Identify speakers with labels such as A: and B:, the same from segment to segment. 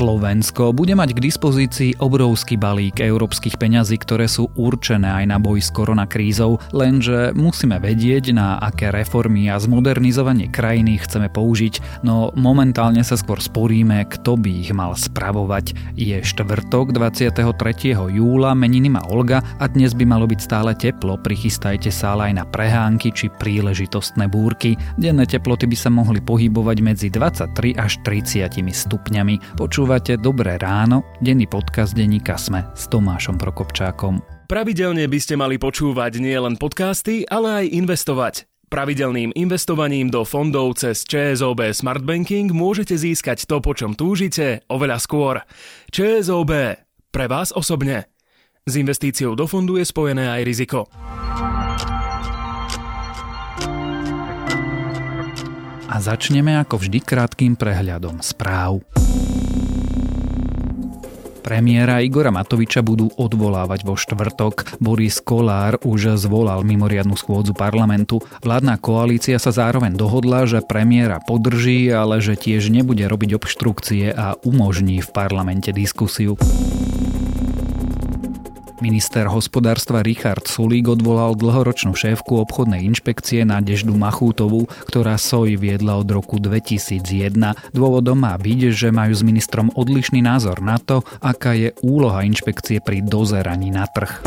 A: Slovensko bude mať k dispozícii obrovský balík európskych peňazí, ktoré sú určené aj na boj s koronakrízou, lenže musíme vedieť, na aké reformy a zmodernizovanie krajiny chceme použiť, no momentálne sa skôr sporíme, kto by ich mal spravovať. Je štvrtok 23. júla, meniny má Olga a dnes by malo byť stále teplo, prichystajte sa ale aj na prehánky či príležitostné búrky. Denné teploty by sa mohli pohybovať medzi 23 až 30 stupňami. Počúvate Dobré ráno, denný podcast denníka Sme s Tomášom Prokopčákom.
B: Pravidelne by ste mali počúvať nielen podcasty, ale aj investovať. Pravidelným investovaním do fondov cez ČSOB Smart Banking môžete získať to, po čom túžite, oveľa skôr. ČSOB. Pre vás osobne. S investíciou do fondu je spojené aj riziko.
A: A začneme ako vždy krátkým prehľadom správ. Premiéra Igora Matoviča budú odvolávať vo štvrtok. Boris Kolár už zvolal mimoriadnu schôdzu parlamentu. Vládna koalícia sa zároveň dohodla, že premiéra podrží, ale že tiež nebude robiť obštrukcie a umožní v parlamente diskusiu. Minister hospodárstva Richard Sulík odvolal dlhoročnú šéfku obchodnej inšpekcie Nadeždu Machútovú, ktorá SOJ viedla od roku 2001. Dôvodom má byť, že majú s ministrom odlišný názor na to, aká je úloha inšpekcie pri dozeraní na trh.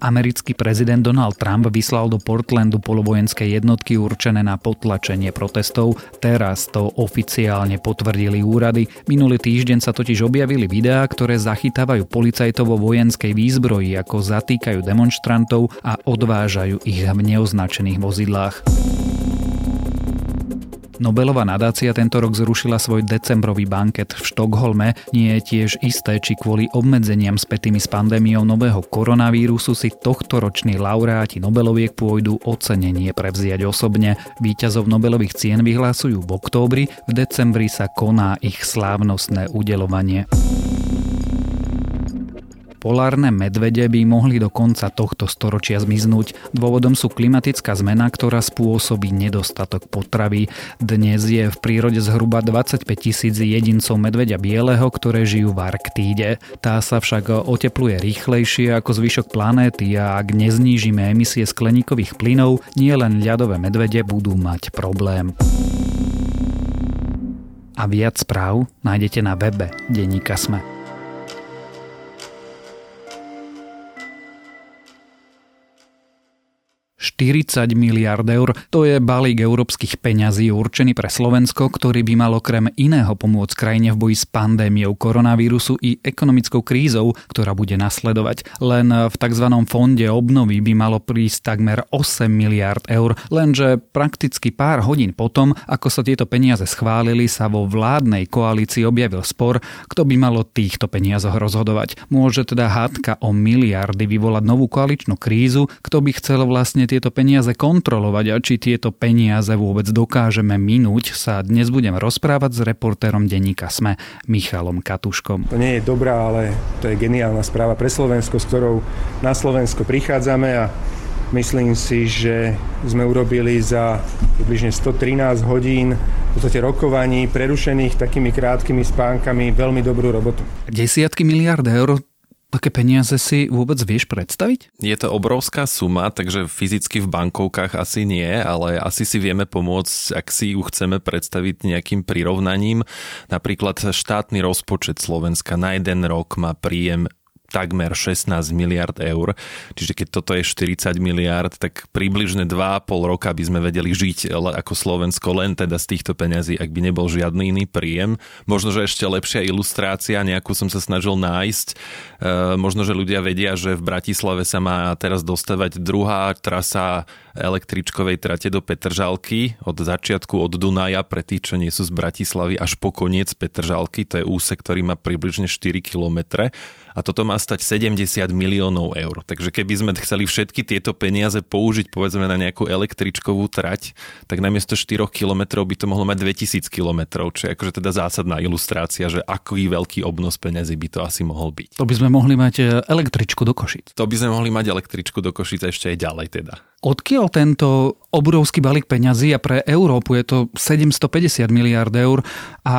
A: Americký prezident Donald Trump vyslal do Portlandu polovojenské jednotky určené na potlačenie protestov. Teraz to oficiálne potvrdili úrady. Minulý týždeň sa totiž objavili videá, ktoré zachytávajú policajtovo vojenskej výzbroji, ako zatýkajú demonstrantov a odvážajú ich v neoznačených vozidlách. Nobelová nadácia tento rok zrušila svoj decembrový banket v Štokholme. Nie je tiež isté, či kvôli obmedzeniam spätými s pandémiou nového koronavírusu si tohto roční laureáti Nobeloviek pôjdu ocenenie prevziať osobne. Výťazov Nobelových cien vyhlásujú v októbri, v decembri sa koná ich slávnostné udelovanie. Polárne medvede by mohli do konca tohto storočia zmiznúť. Dôvodom sú klimatická zmena, ktorá spôsobí nedostatok potravy. Dnes je v prírode zhruba 25 tisíc jedincov medveďa bieleho, ktoré žijú v Arktíde. Tá sa však otepluje rýchlejšie ako zvyšok planéty a ak neznížime emisie skleníkových plynov, nie len ľadové medvede budú mať problém. A viac správ nájdete na webe Deníka Sme. 40 miliard eur. To je balík európskych peňazí určený pre Slovensko, ktorý by mal okrem iného pomôcť krajine v boji s pandémiou koronavírusu i ekonomickou krízou, ktorá bude nasledovať. Len v tzv. fonde obnovy by malo prísť takmer 8 miliard eur, lenže prakticky pár hodín potom, ako sa tieto peniaze schválili, sa vo vládnej koalícii objavil spor, kto by mal týchto peniazoch rozhodovať. Môže teda hádka o miliardy vyvolať novú koaličnú krízu, kto by chcel vlastne tieto tieto peniaze kontrolovať a či tieto peniaze vôbec dokážeme minúť, sa dnes budem rozprávať s reportérom denníka SME Michalom Katuškom.
C: To nie je dobrá, ale to je geniálna správa pre Slovensko, s ktorou na Slovensko prichádzame a myslím si, že sme urobili za približne 113 hodín v podstate rokovaní prerušených takými krátkými spánkami veľmi dobrú robotu.
A: Desiatky miliard eur Také peniaze si vôbec vieš predstaviť?
D: Je to obrovská suma, takže fyzicky v bankovkách asi nie, ale asi si vieme pomôcť, ak si ju chceme predstaviť nejakým prirovnaním. Napríklad štátny rozpočet Slovenska na jeden rok má príjem takmer 16 miliard eur. Čiže keď toto je 40 miliard, tak približne 2,5 roka by sme vedeli žiť ako Slovensko len teda z týchto peňazí, ak by nebol žiadny iný príjem. Možno, že ešte lepšia ilustrácia, nejakú som sa snažil nájsť. E, možno, že ľudia vedia, že v Bratislave sa má teraz dostávať druhá trasa električkovej trate do Petržalky od začiatku od Dunaja pre tých, čo nie sú z Bratislavy až po koniec Petržalky. To je úsek, ktorý má približne 4 kilometre a toto má stať 70 miliónov eur. Takže keby sme chceli všetky tieto peniaze použiť povedzme na nejakú električkovú trať, tak namiesto 4 kilometrov by to mohlo mať 2000 kilometrov, čo je akože teda zásadná ilustrácia, že aký veľký obnos peniazy by to asi mohol byť.
A: To by sme mohli mať e, električku do Košic.
D: To by sme mohli mať električku do Košic ešte aj ďalej teda.
A: Odkiaľ tento obrovský balík peňazí a pre Európu je to 750 miliard eur a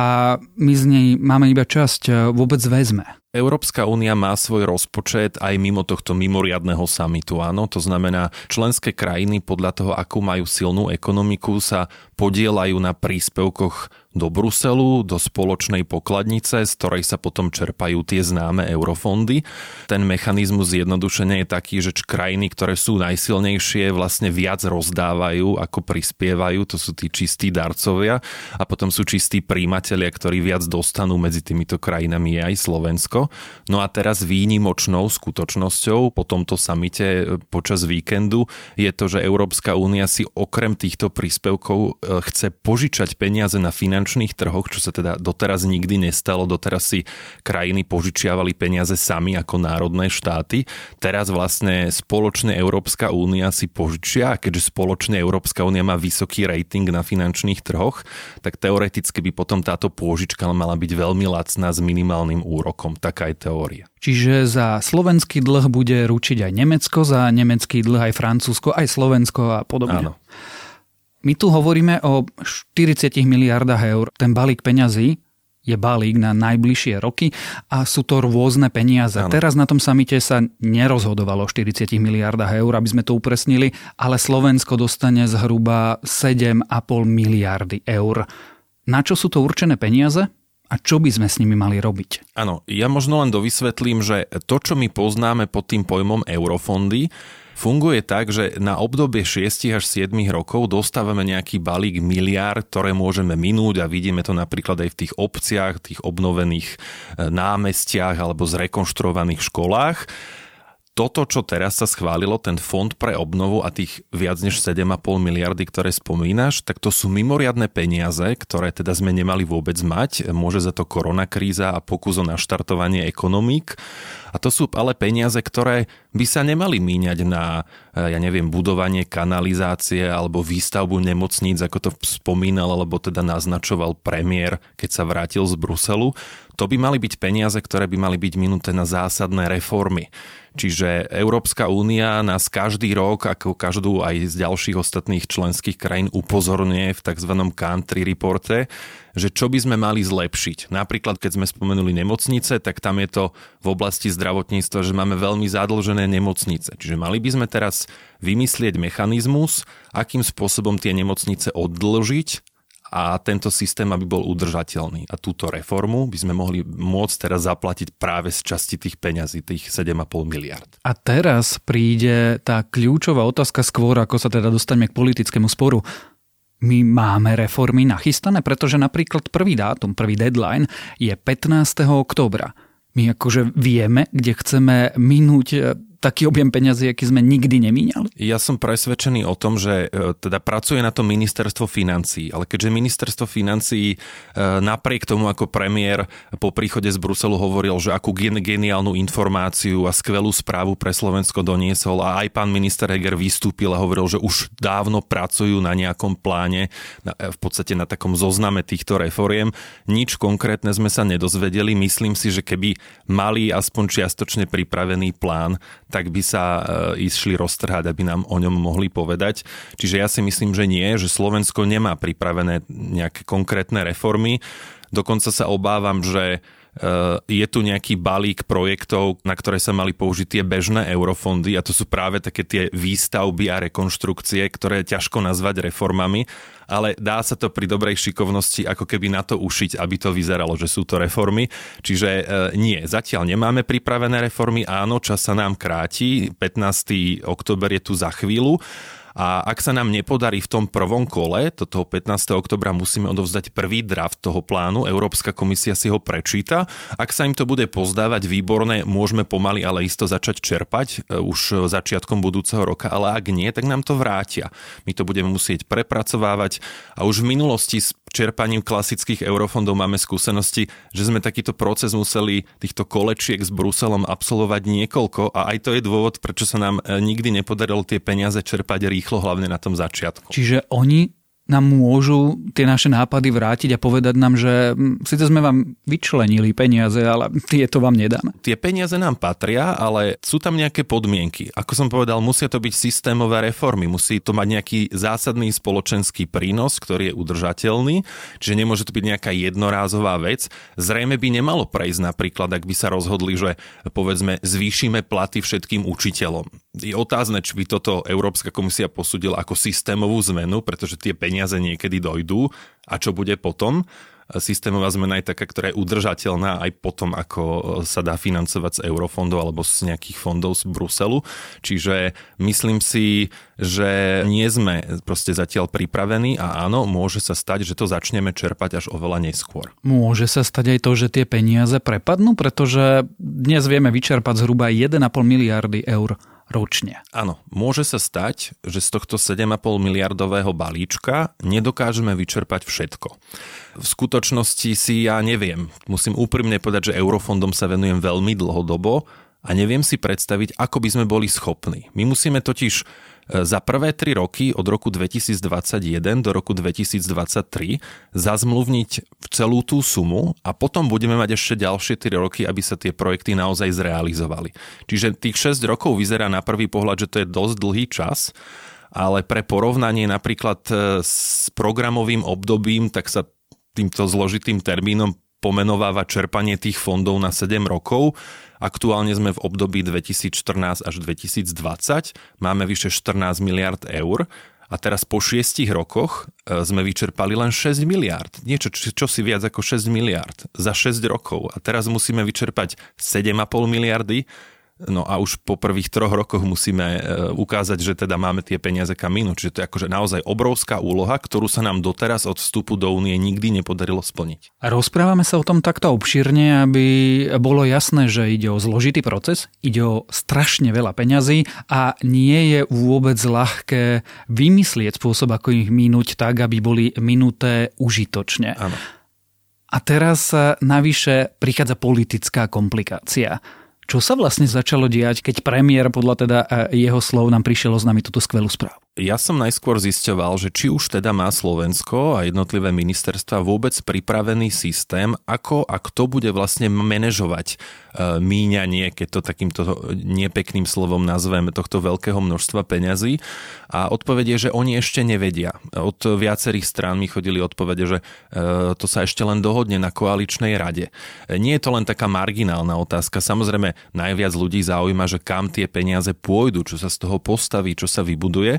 A: my z nej máme iba časť vôbec vezme.
D: Európska únia má svoj rozpočet aj mimo tohto mimoriadného samitu, áno. To znamená, členské krajiny podľa toho, akú majú silnú ekonomiku, sa podielajú na príspevkoch do Bruselu, do spoločnej pokladnice, z ktorej sa potom čerpajú tie známe eurofondy. Ten mechanizmus zjednodušenia je taký, že krajiny, ktoré sú najsilnejšie, vlastne viac rozdávajú, ako prispievajú, to sú tí čistí darcovia a potom sú čistí príjimatelia, ktorí viac dostanú medzi týmito krajinami aj Slovensko. No a teraz výnimočnou skutočnosťou po tomto samite e, počas víkendu je to, že Európska únia si okrem týchto príspevkov e, chce požičať peniaze na finančné finančných trhoch, čo sa teda doteraz nikdy nestalo. Doteraz si krajiny požičiavali peniaze sami ako národné štáty. Teraz vlastne spoločne Európska únia si požičia a keďže spoločne Európska únia má vysoký rating na finančných trhoch, tak teoreticky by potom táto pôžička mala byť veľmi lacná s minimálnym úrokom. Taká je teória.
A: Čiže za slovenský dlh bude ručiť aj Nemecko, za nemecký dlh aj Francúzsko, aj Slovensko a podobne.
D: Áno.
A: My tu hovoríme o 40 miliardách eur. Ten balík peňazí je balík na najbližšie roky a sú to rôzne peniaze. Ano. Teraz na tom samite sa nerozhodovalo o 40 miliardách eur, aby sme to upresnili, ale Slovensko dostane zhruba 7,5 miliardy eur. Na čo sú to určené peniaze? A čo by sme s nimi mali robiť?
D: Áno, ja možno len dovysvetlím, že to, čo my poznáme pod tým pojmom eurofondy, funguje tak, že na obdobie 6 až 7 rokov dostávame nejaký balík miliárd, ktoré môžeme minúť a vidíme to napríklad aj v tých obciach, tých obnovených e, námestiach alebo zrekonštruovaných školách toto, čo teraz sa schválilo, ten fond pre obnovu a tých viac než 7,5 miliardy, ktoré spomínaš, tak to sú mimoriadne peniaze, ktoré teda sme nemali vôbec mať. Môže za to koronakríza a pokus o naštartovanie ekonomík. A to sú ale peniaze, ktoré by sa nemali míňať na, eh, ja neviem, budovanie kanalizácie alebo výstavbu nemocníc, ako to spomínal, alebo teda naznačoval premiér, keď sa vrátil z Bruselu. To by mali byť peniaze, ktoré by mali byť minuté na zásadné reformy. Čiže Európska únia nás každý rok, ako každú aj z ďalších ostatných členských krajín, upozorňuje v tzv. country reporte, že čo by sme mali zlepšiť. Napríklad, keď sme spomenuli nemocnice, tak tam je to v oblasti zdravotníctva, že máme veľmi zadlžené nemocnice. Čiže mali by sme teraz vymyslieť mechanizmus, akým spôsobom tie nemocnice oddlžiť a tento systém, aby bol udržateľný. A túto reformu by sme mohli môcť teraz zaplatiť práve z časti tých peňazí, tých 7,5 miliard.
A: A teraz príde tá kľúčová otázka skôr, ako sa teda dostaneme k politickému sporu. My máme reformy nachystané, pretože napríklad prvý dátum, prvý deadline je 15. oktobra. My akože vieme, kde chceme minúť taký objem peňazí, aký sme nikdy nemíňali?
D: Ja som presvedčený o tom, že e, teda pracuje na to ministerstvo financí, ale keďže ministerstvo financí e, napriek tomu, ako premiér po príchode z Bruselu hovoril, že akú geniálnu informáciu a skvelú správu pre Slovensko doniesol a aj pán minister Heger vystúpil a hovoril, že už dávno pracujú na nejakom pláne, e, v podstate na takom zozname týchto reforiem. Nič konkrétne sme sa nedozvedeli. Myslím si, že keby mali aspoň čiastočne pripravený plán, tak by sa e, išli roztrhať, aby nám o ňom mohli povedať. Čiže ja si myslím, že nie, že Slovensko nemá pripravené nejaké konkrétne reformy. Dokonca sa obávam, že je tu nejaký balík projektov, na ktoré sa mali použiť tie bežné eurofondy a to sú práve také tie výstavby a rekonštrukcie, ktoré je ťažko nazvať reformami, ale dá sa to pri dobrej šikovnosti ako keby na to ušiť, aby to vyzeralo, že sú to reformy. Čiže e, nie, zatiaľ nemáme pripravené reformy, áno, čas sa nám kráti, 15. október je tu za chvíľu, a ak sa nám nepodarí v tom prvom kole, do toho 15. oktobra musíme odovzdať prvý draft toho plánu, Európska komisia si ho prečíta. Ak sa im to bude pozdávať výborné, môžeme pomaly, ale isto začať čerpať e, už začiatkom budúceho roka, ale ak nie, tak nám to vrátia. My to budeme musieť prepracovávať a už v minulosti s čerpaním klasických eurofondov máme skúsenosti, že sme takýto proces museli týchto kolečiek s Bruselom absolvovať niekoľko a aj to je dôvod, prečo sa nám e, nikdy nepodarilo tie peniaze čerpať rýchlo hlavne na tom začiatku.
A: Čiže oni nám môžu tie naše nápady vrátiť a povedať nám, že hm, síce sme vám vyčlenili peniaze, ale tieto vám nedáme.
D: Tie peniaze nám patria, ale sú tam nejaké podmienky. Ako som povedal, musia to byť systémové reformy, musí to mať nejaký zásadný spoločenský prínos, ktorý je udržateľný, čiže nemôže to byť nejaká jednorázová vec. Zrejme by nemalo prejsť napríklad, ak by sa rozhodli, že povedzme zvýšime platy všetkým učiteľom. Je otázne, či by toto Európska komisia posudila ako systémovú zmenu, pretože tie peniaze peniaze niekedy dojdú a čo bude potom. Systémová zmena je taká, ktorá je udržateľná aj potom, ako sa dá financovať z eurofondov alebo z nejakých fondov z Bruselu. Čiže myslím si, že nie sme proste zatiaľ pripravení a áno, môže sa stať, že to začneme čerpať až oveľa neskôr.
A: Môže sa stať aj to, že tie peniaze prepadnú, pretože dnes vieme vyčerpať zhruba 1,5 miliardy eur ročne.
D: Áno, môže sa stať, že z tohto 7,5 miliardového balíčka nedokážeme vyčerpať všetko. V skutočnosti si ja neviem, musím úprimne povedať, že eurofondom sa venujem veľmi dlhodobo a neviem si predstaviť, ako by sme boli schopní. My musíme totiž za prvé tri roky od roku 2021 do roku 2023 zazmluvniť celú tú sumu a potom budeme mať ešte ďalšie 3 roky, aby sa tie projekty naozaj zrealizovali. Čiže tých 6 rokov vyzerá na prvý pohľad, že to je dosť dlhý čas, ale pre porovnanie napríklad e, s programovým obdobím, tak sa týmto zložitým termínom pomenováva čerpanie tých fondov na 7 rokov Aktuálne sme v období 2014 až 2020, máme vyše 14 miliard eur a teraz po 6 rokoch e, sme vyčerpali len 6 miliard. Niečo, čo, si viac ako 6 miliard za 6 rokov. A teraz musíme vyčerpať 7,5 miliardy No a už po prvých troch rokoch musíme e, ukázať, že teda máme tie peniaze kam minúť. Čiže to je akože naozaj obrovská úloha, ktorú sa nám doteraz od vstupu do únie nikdy nepodarilo splniť.
A: A rozprávame sa o tom takto obšírne, aby bolo jasné, že ide o zložitý proces, ide o strašne veľa peňazí a nie je vôbec ľahké vymyslieť spôsob, ako ich minúť tak, aby boli minuté užitočne.
D: Áno.
A: A teraz navyše prichádza politická komplikácia. Čo sa vlastne začalo diať, keď premiér podľa teda e, jeho slov nám prišiel oznámiť túto skvelú správu?
D: Ja som najskôr zisťoval, že či už teda má Slovensko a jednotlivé ministerstva vôbec pripravený systém, ako a kto bude vlastne manažovať e, míňanie, keď to takýmto nepekným slovom nazvem, tohto veľkého množstva peňazí. A odpovede je, že oni ešte nevedia. Od viacerých strán mi chodili odpovede, že e, to sa ešte len dohodne na koaličnej rade. Nie je to len taká marginálna otázka. Samozrejme, najviac ľudí zaujíma, že kam tie peniaze pôjdu, čo sa z toho postaví, čo sa vybuduje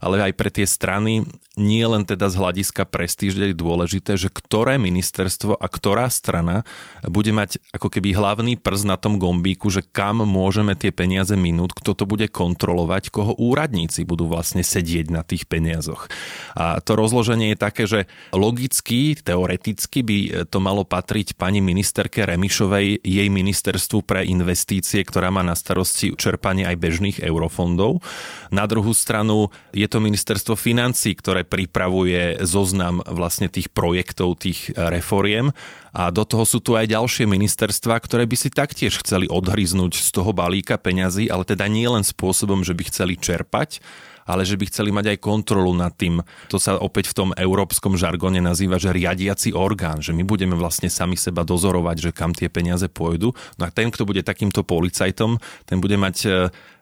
D: ale aj pre tie strany nie len teda z hľadiska prestíže je dôležité, že ktoré ministerstvo a ktorá strana bude mať ako keby hlavný prst na tom gombíku, že kam môžeme tie peniaze minúť, kto to bude kontrolovať, koho úradníci budú vlastne sedieť na tých peniazoch. A to rozloženie je také, že logicky, teoreticky by to malo patriť pani ministerke Remišovej, jej ministerstvu pre investície, ktorá má na starosti čerpanie aj bežných eurofondov. Na druhú stranu je to ministerstvo financí, ktoré pripravuje zoznam vlastne tých projektov, tých reforiem. A do toho sú tu aj ďalšie ministerstva, ktoré by si taktiež chceli odhryznúť z toho balíka peňazí, ale teda nie len spôsobom, že by chceli čerpať, ale že by chceli mať aj kontrolu nad tým. To sa opäť v tom európskom žargone nazýva, že riadiaci orgán, že my budeme vlastne sami seba dozorovať, že kam tie peniaze pôjdu. No a ten, kto bude takýmto policajtom, ten bude mať e,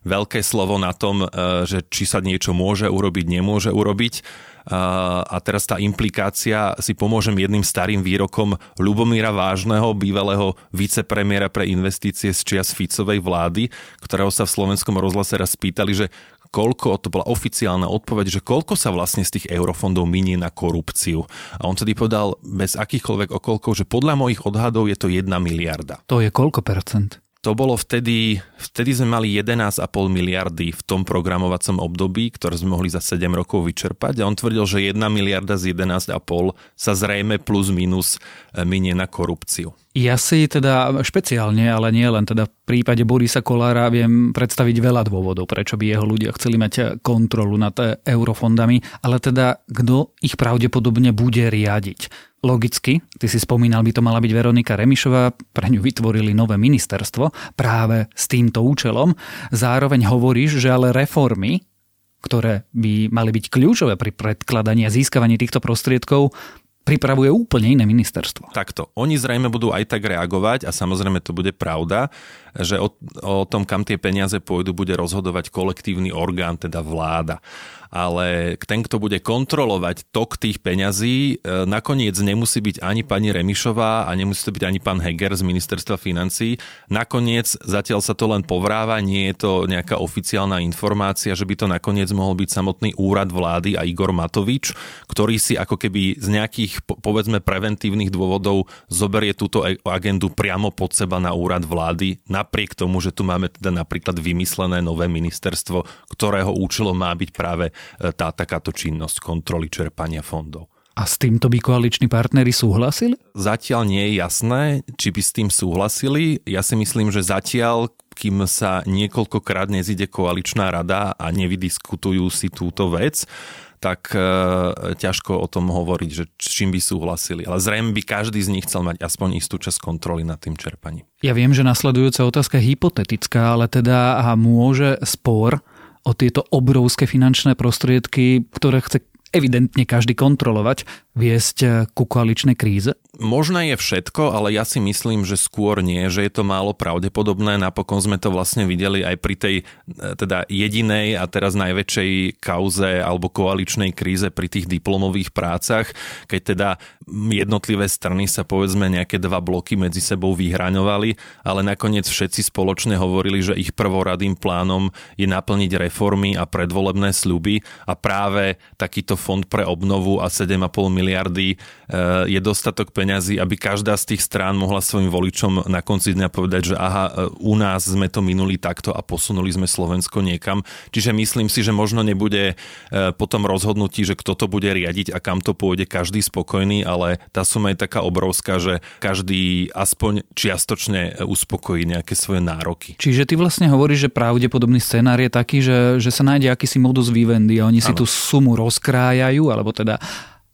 D: veľké slovo na tom, e, že či sa niečo môže urobiť, nemôže urobiť. A teraz tá implikácia, si pomôžem jedným starým výrokom Ľubomíra Vážneho, bývalého vicepremiera pre investície z čias Ficovej vlády, ktorého sa v slovenskom rozhlase raz spýtali, že koľko, to bola oficiálna odpoveď, že koľko sa vlastne z tých eurofondov minie na korupciu. A on tedy povedal bez akýchkoľvek okolkov, že podľa mojich odhadov je to 1 miliarda.
A: To je koľko percent?
D: To bolo vtedy, vtedy sme mali 11,5 miliardy v tom programovacom období, ktoré sme mohli za 7 rokov vyčerpať a on tvrdil, že 1 miliarda z 11,5 sa zrejme plus minus e, minie na korupciu.
A: Ja si teda špeciálne, ale nie len teda v prípade Borisa Kolára viem predstaviť veľa dôvodov, prečo by jeho ľudia chceli mať kontrolu nad e, eurofondami, ale teda kto ich pravdepodobne bude riadiť. Logicky, ty si spomínal, by to mala byť Veronika Remišová, pre ňu vytvorili nové ministerstvo práve s týmto účelom. Zároveň hovoríš, že ale reformy ktoré by mali byť kľúčové pri predkladaní a získavaní týchto prostriedkov, pripravuje úplne iné ministerstvo.
D: Takto. Oni zrejme budú aj tak reagovať a samozrejme to bude pravda, že o, o tom, kam tie peniaze pôjdu, bude rozhodovať kolektívny orgán, teda vláda ale ten, kto bude kontrolovať tok tých peňazí, e, nakoniec nemusí byť ani pani Remišová a nemusí to byť ani pán Heger z ministerstva financí. Nakoniec zatiaľ sa to len povráva, nie je to nejaká oficiálna informácia, že by to nakoniec mohol byť samotný úrad vlády a Igor Matovič, ktorý si ako keby z nejakých povedzme preventívnych dôvodov zoberie túto agendu priamo pod seba na úrad vlády, napriek tomu, že tu máme teda napríklad vymyslené nové ministerstvo, ktorého účelom má byť práve tá takáto činnosť kontroly čerpania fondov.
A: A s týmto by koaliční partnery súhlasili?
D: Zatiaľ nie je jasné, či by s tým súhlasili. Ja si myslím, že zatiaľ, kým sa niekoľkokrát nezíde koaličná rada a nevydiskutujú si túto vec, tak e, ťažko o tom hovoriť, že čím by súhlasili. Ale zrejme by každý z nich chcel mať aspoň istú časť kontroly nad tým čerpaním.
A: Ja viem, že nasledujúca otázka je hypotetická, ale teda môže spor o tieto obrovské finančné prostriedky, ktoré chce evidentne každý kontrolovať, viesť eh, ku koaličnej kríze?
D: Možné je všetko, ale ja si myslím, že skôr nie, že je to málo pravdepodobné. Napokon sme to vlastne videli aj pri tej eh, teda jedinej a teraz najväčšej kauze alebo koaličnej kríze pri tých diplomových prácach, keď teda jednotlivé strany sa povedzme nejaké dva bloky medzi sebou vyhraňovali, ale nakoniec všetci spoločne hovorili, že ich prvoradým plánom je naplniť reformy a predvolebné sľuby a práve takýto fond pre obnovu a 7,5 miliardy eh, je dostatok peňazí, aby každá z tých strán mohla svojim voličom na konci dňa povedať, že aha, eh, u nás sme to minuli takto a posunuli sme Slovensko niekam. Čiže myslím si, že možno nebude eh, potom rozhodnutí, že kto to bude riadiť a kam to pôjde každý spokojný, ale tá suma je taká obrovská, že každý aspoň čiastočne uspokojí nejaké svoje nároky.
A: Čiže ty vlastne hovoríš, že pravdepodobný scenár je taký, že, že sa nájde akýsi modus vivendi a oni si ano. tú sumu rozkrá spájajú, alebo teda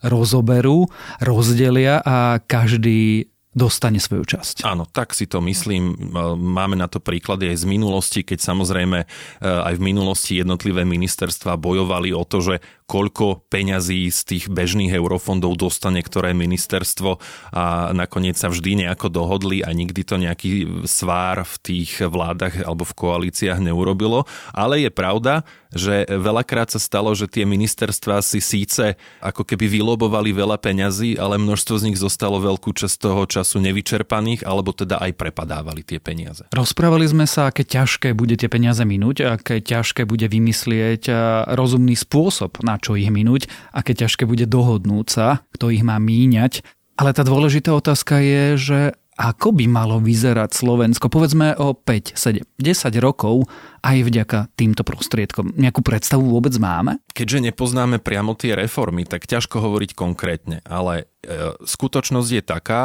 A: rozoberú, rozdelia a každý dostane svoju časť.
D: Áno, tak si to myslím. Máme na to príklady aj z minulosti, keď samozrejme e, aj v minulosti jednotlivé ministerstva bojovali o to, že koľko peňazí z tých bežných eurofondov dostane ktoré ministerstvo a nakoniec sa vždy nejako dohodli a nikdy to nejaký svár v tých vládach alebo v koalíciách neurobilo. Ale je pravda, že veľakrát sa stalo, že tie ministerstva si síce ako keby vylobovali veľa peňazí, ale množstvo z nich zostalo veľkú časť toho času nevyčerpaných, alebo teda aj prepadávali tie peniaze.
A: Rozprávali sme sa, aké ťažké bude tie peniaze minúť, aké ťažké bude vymyslieť rozumný spôsob, na čo ich minúť, aké ťažké bude dohodnúť sa, kto ich má míňať. Ale tá dôležitá otázka je, že ako by malo vyzerať Slovensko, povedzme o 5, 7, 10 rokov aj vďaka týmto prostriedkom. Nejakú predstavu vôbec máme?
D: Keďže nepoznáme priamo tie reformy, tak ťažko hovoriť konkrétne, ale skutočnosť je taká,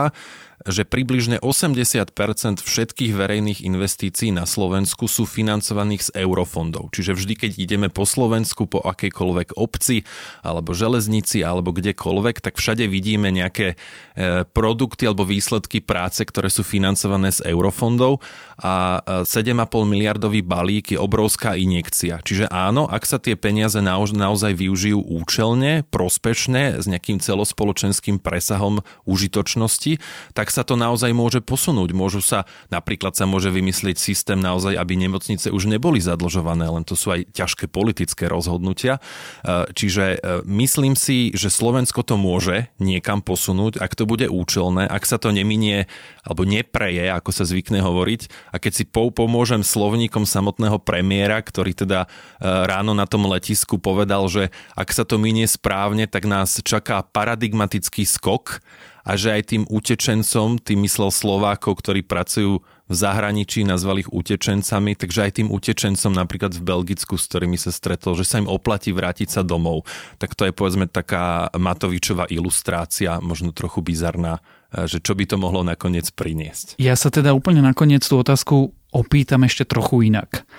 D: že približne 80% všetkých verejných investícií na Slovensku sú financovaných z eurofondov. Čiže vždy, keď ideme po Slovensku, po akejkoľvek obci, alebo železnici, alebo kdekoľvek, tak všade vidíme nejaké e, produkty alebo výsledky práce, ktoré sú financované z eurofondov a 7,5 e, miliardový balík je obrovská injekcia. Čiže áno, ak sa tie peniaze naozaj využijú účelne, prospešne, s nejakým celospoločenským presahom užitočnosti, tak sa to naozaj môže posunúť. Môžu sa, napríklad sa môže vymyslieť systém naozaj, aby nemocnice už neboli zadlžované, len to sú aj ťažké politické rozhodnutia. E, čiže e, myslím si, že Slovensko to môže niekam posunúť, ak to bude účelné, ak sa to neminie alebo nepreje, ako sa zvykne hovoriť. A keď si pomôžem slovníkom samotného premiéra, ktorý teda e, ráno na tom letisku povedal, že ak sa to minie správne, tak nás čaká paradigmatický skok a že aj tým utečencom, tým myslel Slovákov, ktorí pracujú v zahraničí, nazval ich utečencami, takže aj tým utečencom napríklad v Belgicku, s ktorými sa stretol, že sa im oplatí vrátiť sa domov. Tak to je povedzme taká Matovičová ilustrácia, možno trochu bizarná, e, že čo by to mohlo nakoniec priniesť.
A: Ja sa teda úplne nakoniec tú otázku opýtam ešte trochu inak.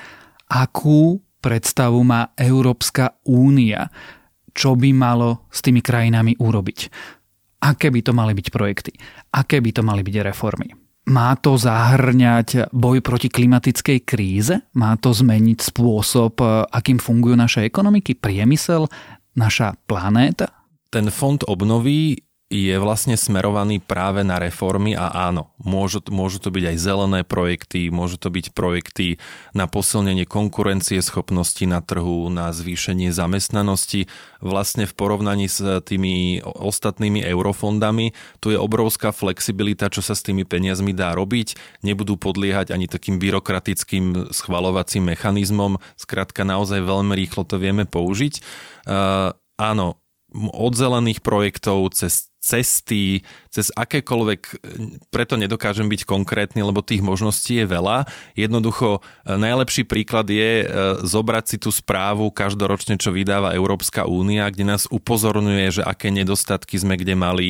A: Akú predstavu má Európska únia, čo by malo s tými krajinami urobiť? Aké by to mali byť projekty, aké by to mali byť reformy. Má to zahrňať boj proti klimatickej kríze? Má to zmeniť spôsob, akým fungujú naše ekonomiky, priemysel, naša planéta?
D: Ten fond obnovy je vlastne smerovaný práve na reformy a áno, môžu, môžu to byť aj zelené projekty, môžu to byť projekty na posilnenie konkurencie schopnosti na trhu, na zvýšenie zamestnanosti. Vlastne v porovnaní s tými ostatnými eurofondami tu je obrovská flexibilita, čo sa s tými peniazmi dá robiť. Nebudú podliehať ani takým byrokratickým schvalovacím mechanizmom. Skrátka naozaj veľmi rýchlo to vieme použiť. Uh, áno, od zelených projektov cez cesty, cez akékoľvek, preto nedokážem byť konkrétny, lebo tých možností je veľa. Jednoducho, e, najlepší príklad je e, zobrať si tú správu každoročne, čo vydáva Európska únia, kde nás upozorňuje, že aké nedostatky sme kde mali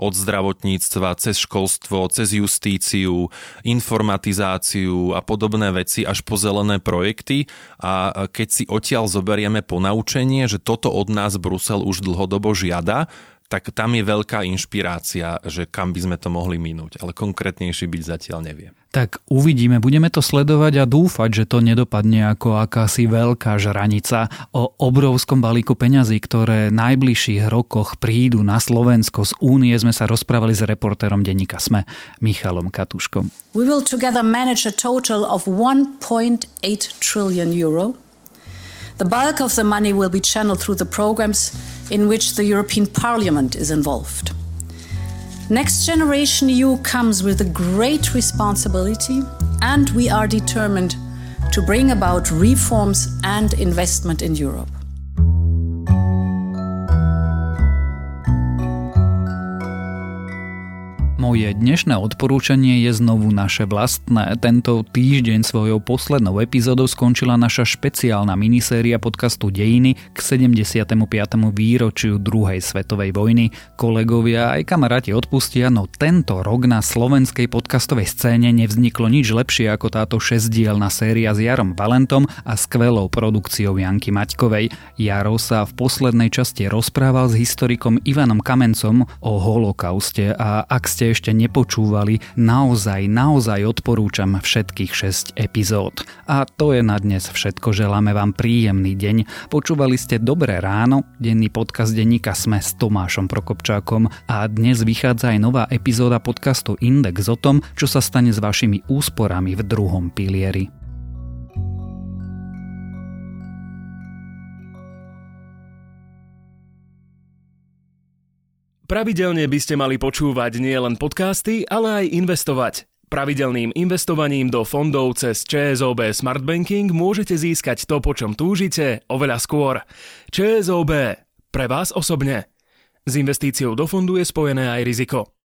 D: od zdravotníctva, cez školstvo, cez justíciu, informatizáciu a podobné veci až po zelené projekty. A keď si odtiaľ zoberieme ponaučenie, že toto od nás Brusel už dlhodobo žiada, tak tam je veľká inšpirácia, že kam by sme to mohli minúť, ale konkrétnejšie byť zatiaľ neviem.
A: Tak uvidíme, budeme to sledovať a dúfať, že to nedopadne ako akási veľká žranica o obrovskom balíku peňazí, ktoré v najbližších rokoch prídu na Slovensko. Z Únie sme sa rozprávali s reportérom denníka SME, Michalom Katuškom. We will together manage a total of 1.8 trillion euro. The bulk of the money will be channeled through the programs in which the European Parliament is involved. Next Generation EU comes with a great responsibility, and we are determined to bring about reforms and investment in Europe. Moje dnešné odporúčanie je znovu naše vlastné. Tento týždeň svojou poslednou epizódou skončila naša špeciálna miniséria podcastu Dejiny k 75. výročiu druhej svetovej vojny. Kolegovia aj kamaráti odpustia, no tento rok na slovenskej podcastovej scéne nevzniklo nič lepšie ako táto šesdielna séria s Jarom Valentom a skvelou produkciou Janky Maťkovej. Jaro sa v poslednej časti rozprával s historikom Ivanom Kamencom o holokauste a ak ste ešte nepočúvali, naozaj, naozaj odporúčam všetkých 6 epizód. A to je na dnes všetko, želáme vám príjemný deň. Počúvali ste Dobré ráno, denný podcast denníka Sme s Tomášom Prokopčákom a dnes vychádza aj nová epizóda podcastu Index o tom, čo sa stane s vašimi úsporami v druhom pilieri.
B: Pravidelne by ste mali počúvať nielen podcasty, ale aj investovať. Pravidelným investovaním do fondov cez ČSOB Smart Banking môžete získať to, po čom túžite, oveľa skôr. ČSOB. Pre vás osobne. S investíciou do fondu je spojené aj riziko.